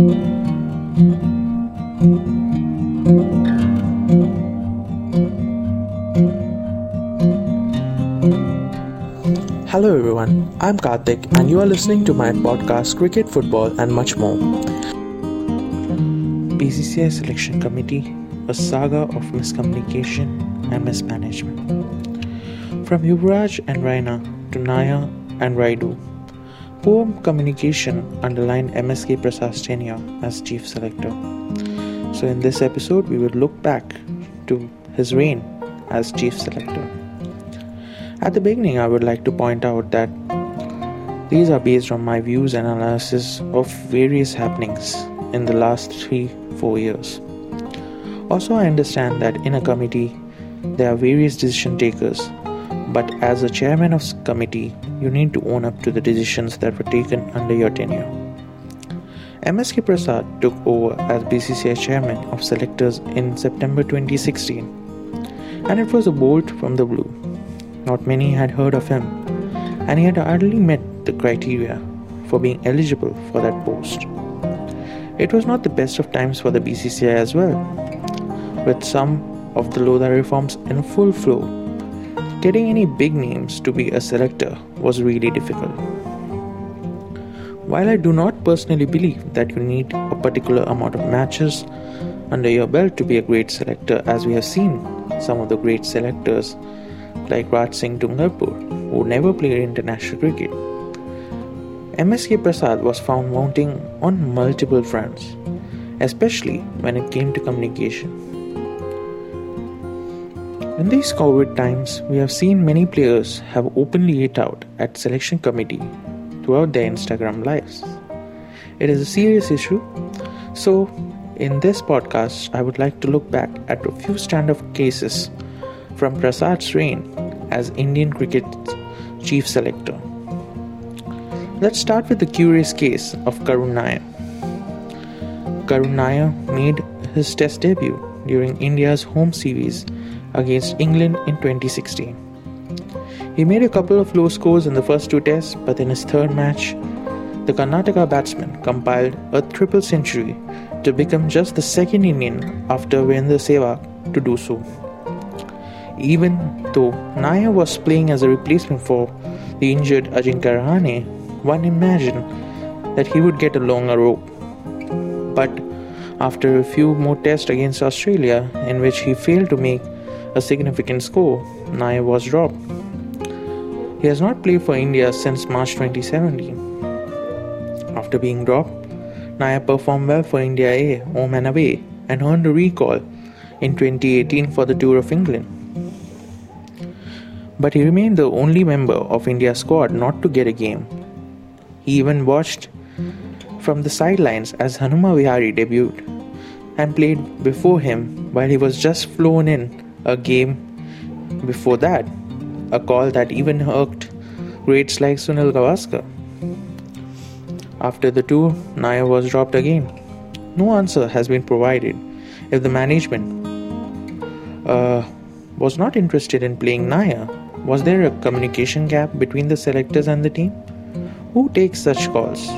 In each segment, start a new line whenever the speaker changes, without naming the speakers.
Hello everyone, I'm Karthik and you are listening to my podcast Cricket, Football and much more. BCCI Selection Committee, a saga of miscommunication and mismanagement. From Yuvraj and Raina to Nair and Rayudu, poor communication underlined MSK Prasad's tenure as chief selector. So in this episode, we will look back to his reign as chief selector. At the beginning, I would like to point out that these are based on my views and analysis of various happenings in the last 3 4 years. Also, I understand that in a committee there are various decision takers, but as a chairman of committee, you need to own up to the decisions that were taken under your tenure. MSK Prasad took over as BCCI chairman of selectors in September 2016, and it was a bolt from the blue. Not many had heard of him, and he had hardly met the criteria for being eligible for that post. It was not the best of times for the BCCI as well, with some of the Lodha reforms in full flow. Getting any big names to be a selector was really difficult. While I do not personally believe that you need a particular amount of matches under your belt to be a great selector, as we have seen some of the great selectors like Raj Singh Dungarpur, who never played international cricket. MSK Prasad was found wanting on multiple fronts, especially when it came to communication. In these COVID times, we have seen many players have openly ate out at selection committee throughout their Instagram lives. It is a serious issue, so in this podcast, I would like to look back at a few stand-up cases from Prasad's reign as Indian cricket's chief selector. Let's start with the curious case of Karun Nair. Karun Nair made his test debut during India's home series against England in 2016. He made a couple of low scores in the first two tests, but in his third match, the Karnataka batsman compiled a triple century to become just the second Indian after Virendra Sehwag to do so even though Nair was playing as a replacement for the injured Ajinkya Rahane, one imagined that he would get a longer rope. But after a few more tests against Australia, in which he failed to make a significant score, Nair was dropped. He has not played for India since March 2017. After being dropped, Nair performed well for India A, home and away, and earned a recall in 2018 for the Tour of England but he remained the only member of India's squad not to get a game. He even watched from the sidelines as Hanuma Vihari debuted and played before him while he was just flown in a game before that, a call that even irked greats like Sunil Gavaskar. After the tour, Nair was dropped again. No answer has been provided if the management uh, was not interested in playing Nair was there a communication gap between the selectors and the team? Who takes such calls?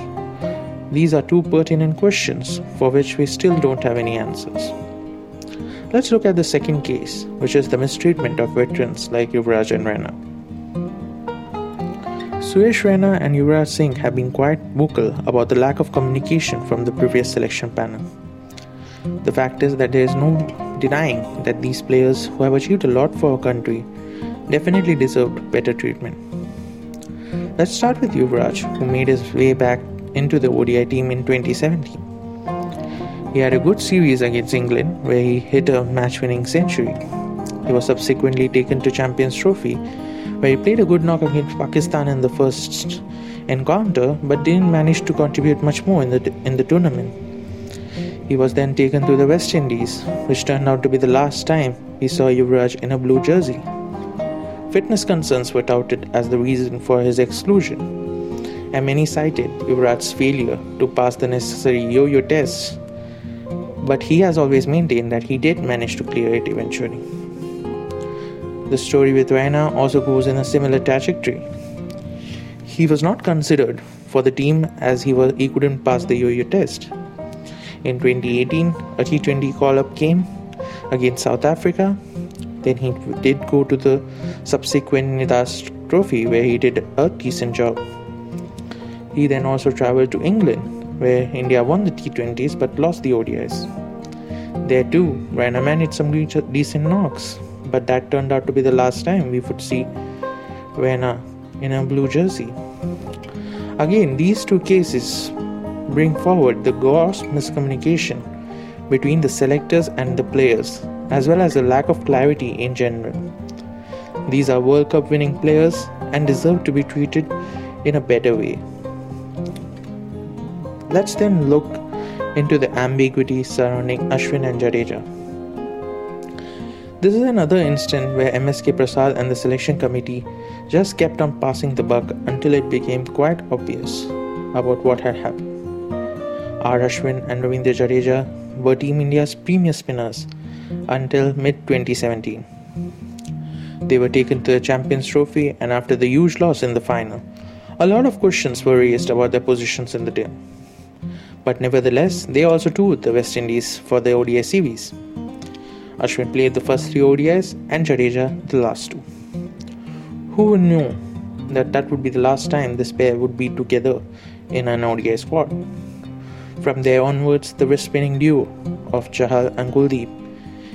These are two pertinent questions for which we still don't have any answers. Let's look at the second case, which is the mistreatment of veterans like Yuvraj and Raina. Suresh Raina and Yuvraj Singh have been quite vocal about the lack of communication from the previous selection panel. The fact is that there is no denying that these players who have achieved a lot for our country definitely deserved better treatment. Let's start with Yuvraj, who made his way back into the ODI team in 2017. He had a good series against England where he hit a match winning century. He was subsequently taken to Champions Trophy where he played a good knock against Pakistan in the first encounter but didn't manage to contribute much more in the, in the tournament. He was then taken to the West Indies, which turned out to be the last time he saw Yuvraj in a blue jersey. Fitness concerns were touted as the reason for his exclusion, and many cited Yuvraj's failure to pass the necessary yo yo tests. But he has always maintained that he did manage to clear it eventually. The story with Raina also goes in a similar trajectory. He was not considered for the team as he was he couldn't pass the yo-yo test. In 2018, a T20 call up came against South Africa. Then he did go to the subsequent Nidahas Trophy where he did a decent job. He then also traveled to England where India won the T20s but lost the ODIs. There too, Raina managed some decent knocks, but that turned out to be the last time we would see Raina in a blue jersey. Again, these two cases bring forward the gross miscommunication between the selectors and the players, as well as the lack of clarity in general. These are World Cup winning players and deserve to be treated in a better way. Let's then look into the ambiguity surrounding Ashwin and Jadeja. This is another instance where MSK Prasad and the selection committee just kept on passing the buck until it became quite obvious about what had happened. R. Ashwin and Ravindra Jadeja were Team India's premier spinners until mid 2017. They were taken to the Champions Trophy, and after the huge loss in the final, a lot of questions were raised about their positions in the team. But nevertheless, they also toured the West Indies for the ODI series. Ashwin played the first three ODIs and Jadeja the last two. Who knew that that would be the last time this pair would be together in an ODI squad? From there onwards, the wrist spinning duo of Chahal and Kuldeep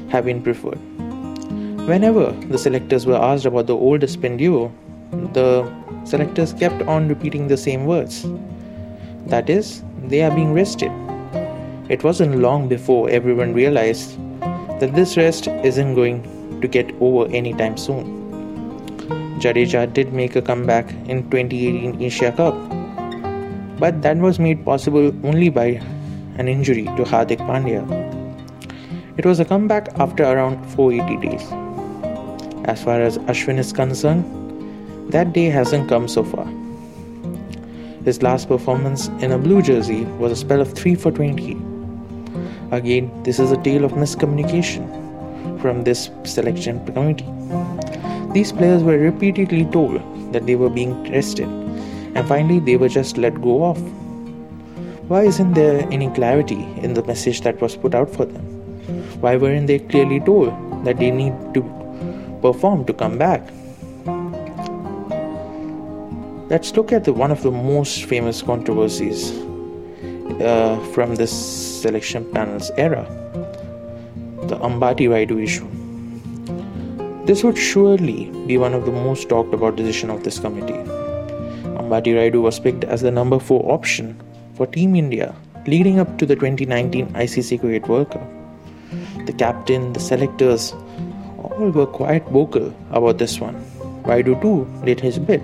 have been preferred. Whenever the selectors were asked about the old spin duo, the selectors kept on repeating the same words. That is, they are being rested. It wasn't long before everyone realized that this rest isn't going to get over anytime soon. Jadeja did make a comeback in 2018 Asia Cup, but that was made possible only by an injury to Hardik Pandya. It was a comeback after around 480 days. As far as Ashwin is concerned, that day hasn't come so far. His last performance in a blue jersey was a spell of 3 for 20. Again, this is a tale of miscommunication from this selection committee. These players were repeatedly told that they were being tested, and finally they were just let go off. Why isn't there any clarity in the message that was put out for them? Why weren't they clearly told that they need to perform to come back? Let's look at the, one of the most famous controversies uh, from this selection panel's era the Ambati Rayudu issue. This would surely be one of the most talked about decision of this committee. Ambati Rayudu was picked as the number 4 option for Team India leading up to the 2019 ICC Cricket World Cup. The captain, the selectors, all were quite vocal about this one. Rayudu too did his bit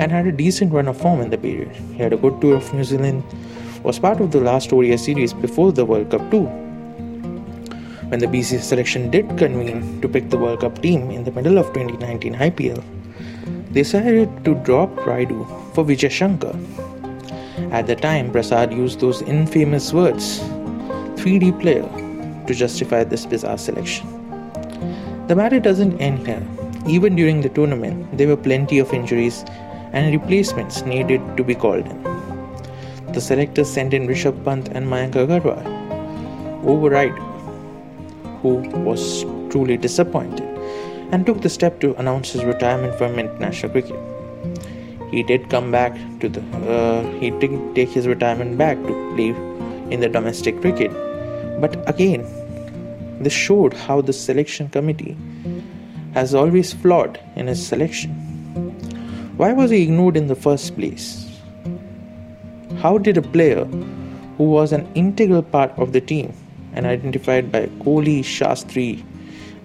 and had a decent run of form in the period. He had a good tour of New Zealand, was part of the last ODI series before the World Cup too. When the BCCI selection did convene to pick the World Cup team in the middle of 2019 IPL, they decided to drop Rayudu for Vijay Shankar. At the time, Prasad used those infamous words 3D player to justify this bizarre selection. The matter doesn't end here. Even during the tournament, there were plenty of injuries and replacements needed to be called in. The selectors sent in Rishabh Pant and Mayank Agarwal over Rayudu, who was truly disappointed and took the step to announce his retirement from international cricket. He did come back to the uh, he did take his retirement back to play in the domestic cricket, but again, this showed how the selection committee has always flawed in his selection. Why was he ignored in the first place? How did a player who was an integral part of the team and identified by Kohli, Shastri,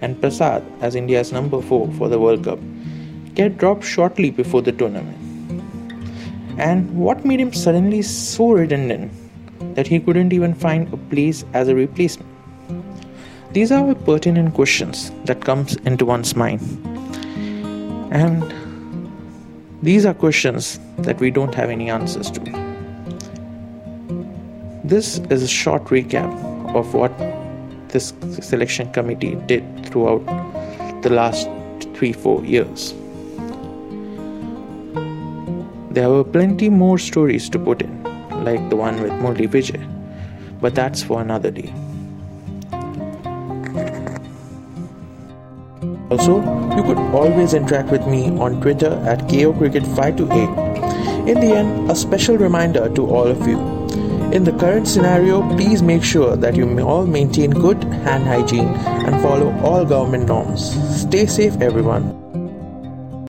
and Prasad as India's number 4 for the World Cup get dropped shortly before the tournament? And what made him suddenly so redundant that he couldn't even find a place as a replacement? These are pertinent questions that comes into one's mind. And these are questions that we don't have any answers to. This is a short recap of what this selection committee did throughout the last 3 4 years. There were plenty more stories to put in, like the one with Murli Vijay. but that's for another day. Also, you could always interact with me on Twitter at KOCricket528. In the end, a special reminder to all of you. In the current scenario, please make sure that you all maintain good hand hygiene and follow all government norms. Stay safe, everyone.